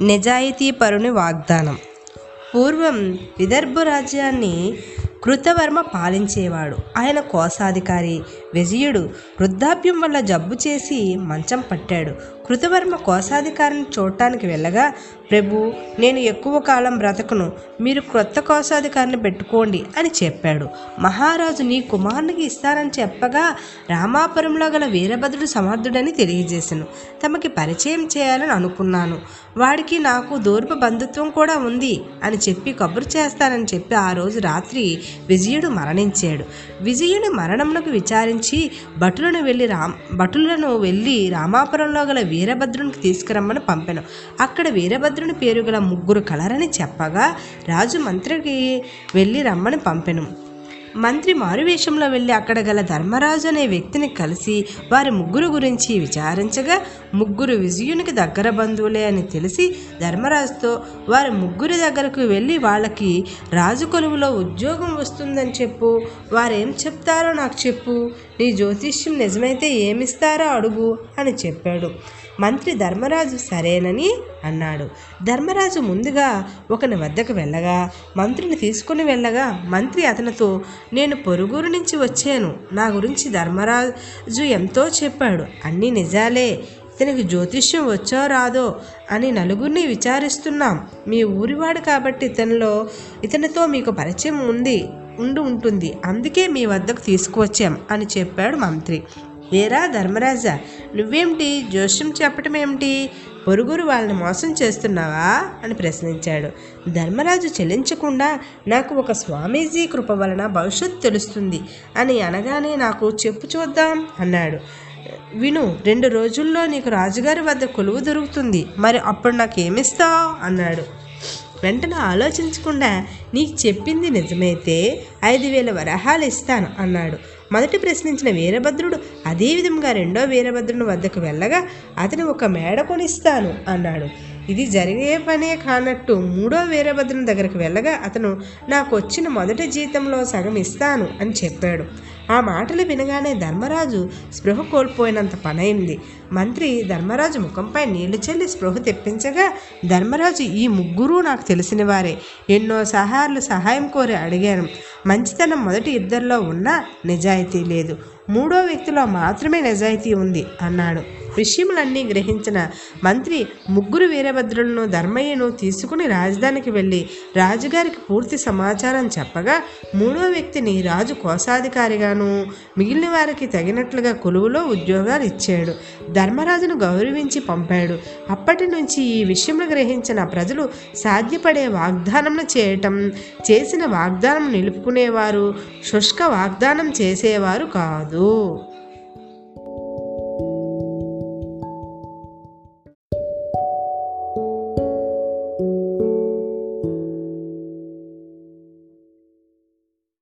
నిజాయితీపరుని వాగ్దానం. పూర్వం విదర్భ రాజ్యాన్ని కృతవర్మ పాలించేవాడు. ఆయన కోశాధికారి విజయుడు వృద్ధాప్యం వల్ల జబ్బు చేసి మంచం పట్టాడు. కృతవర్మ కోశాధికారిని చూడటానికి వెళ్ళగా ప్రభు నేను ఎక్కువ కాలం బ్రతకను. మీరు క్రొత్త కోశాధికారిని పెట్టుకోండి అని చెప్పాడు. మహారాజు నీ కుమారునికి ఇస్తానని చెప్పగా రామాపురంలో గల వీరభద్రుడు సమర్థుడని తెలియజేశాను. తమకి పరిచయం చేయాలని అనుకున్నాను. వాడికి నాకు దూరపు బంధుత్వం కూడా ఉంది అని చెప్పి కబురు చేస్తానని చెప్పి ఆ రోజు రాత్రి విజయుడు మరణించాడు. విజయుడి మరణమునకు విచారించి భటులను వెళ్ళి రామ్ భటులను వెళ్ళి రామాపురంలో గల వీరభద్రునికి తీసుకురమ్మని పంపాను. అక్కడ వీరభద్రుని పేరు గల ముగ్గురు కలరని చెప్పగా రాజు మంత్రికి వెళ్ళి రమ్మని పంపెను. మంత్రి మారువేషంలో వెళ్ళి అక్కడ గల ధర్మరాజు అనే వ్యక్తిని కలిసి వారి ముగ్గురు గురించి విచారించగా ముగ్గురు విజయునికి దగ్గర బంధువులే అని తెలిసి ధర్మరాజుతో వారి ముగ్గురి దగ్గరకు వెళ్ళి వాళ్ళకి రాజు కొలువులో ఉద్యోగం వస్తుందని చెప్పు వారేం చెప్తారో నాకు చెప్పు నీ జ్యోతిష్యం నిజమైతే ఏమిస్తారో అడుగు అని చెప్పాడు. మంత్రి ధర్మరాజు సరేనని అన్నాడు. ధర్మరాజు ముందుగా ఒకని వద్దకు వెళ్ళగా మంత్రిని తీసుకుని వెళ్ళగా మంత్రి అతనితో నేను పొరుగురు నుంచి వచ్చాను. నా గురించి ధర్మరాజు ఎంతో చెప్పాడు. అన్నీ నిజాలే. ఇతనికి జ్యోతిష్యం వచ్చో రాదో అని నలుగురిని విచారిస్తున్నాం. మీ ఊరివాడు కాబట్టి ఇతనిలో ఇతనితో మీకు పరిచయం ఉంది. ఉండి ఉంటుంది. అందుకే మీ వద్దకు తీసుకువచ్చాం అని చెప్పాడు మంత్రి. ఏరా ధర్మరాజా నువ్వేమిటి? జోష్యం చెప్పటం ఏమిటి? పొరుగురు వాళ్ళని మోసం చేస్తున్నావా? అని ప్రశ్నించాడు. ధర్మరాజు చెల్లించకుండా నాకు ఒక స్వామీజీ కృప వలన భవిష్యత్తు తెలుస్తుంది అని అనగానే నాకు చెప్పు చూద్దాం అన్నాడు. విను రెండు రోజుల్లో నీకు రాజుగారి వద్ద కొలువు దొరుకుతుంది. మరి అప్పుడు నాకు ఏమిస్తావు అన్నాడు. వెంటనే ఆలోచించకుండా నీకు చెప్పింది నిజమైతే ఐదు వేల వరహాలు ఇస్తాను అన్నాడు. మొదటి ప్రశ్నించిన వీరభద్రుడు అదే విధంగా రెండో వీరభద్రుని వద్దకు వెళ్ళగా అతను ఒక మేడ కొనిస్తాను అన్నాడు. ఇది జరిగే పనే కానట్టు మూడో వీరభద్రుని దగ్గరకు వెళ్ళగా అతను నాకు వచ్చిన మొదటి జీతంలో సగం ఇస్తాను అని చెప్పాడు. ఆ మాటలు వినగానే ధర్మరాజు స్పృహ కోల్పోయినంత పనైంది. మంత్రి ధర్మరాజు ముఖంపై నీళ్ళు చెల్లి స్పృహ తెప్పించగా ధర్మరాజు ఈ ముగ్గురు నాకు తెలిసిన వారే. ఎన్నో సహాయాలు సహాయం కోరి అడిగాను. మంచితనం మొదటి ఇద్దరిలో ఉన్నా నిజాయితీ లేదు. మూడో వ్యక్తిలో మాత్రమే నిజాయితీ ఉంది అన్నాడు. విషయములన్నీ గ్రహించిన మంత్రి ముగ్గురు వీరభద్రులను ధర్మయ్యను తీసుకుని రాజధానికి వెళ్ళి రాజుగారికి పూర్తి సమాచారం చెప్పగా మూడో వ్యక్తిని రాజు కోశాధికారిగాను మిగిలిన వారికి తగినట్లుగా కొలువులో ఉద్యోగాలు ఇచ్చాడు. ధర్మరాజును గౌరవించి పంపాడు. అప్పటి నుంచి ఈ విషయంలో గ్రహించిన ప్రజలు సాధ్యపడే వాగ్దానం చేయటం చేసిన వాగ్దానం నిలుపుకునేవారు శుష్క వాగ్దానం చేసేవారు కాదు.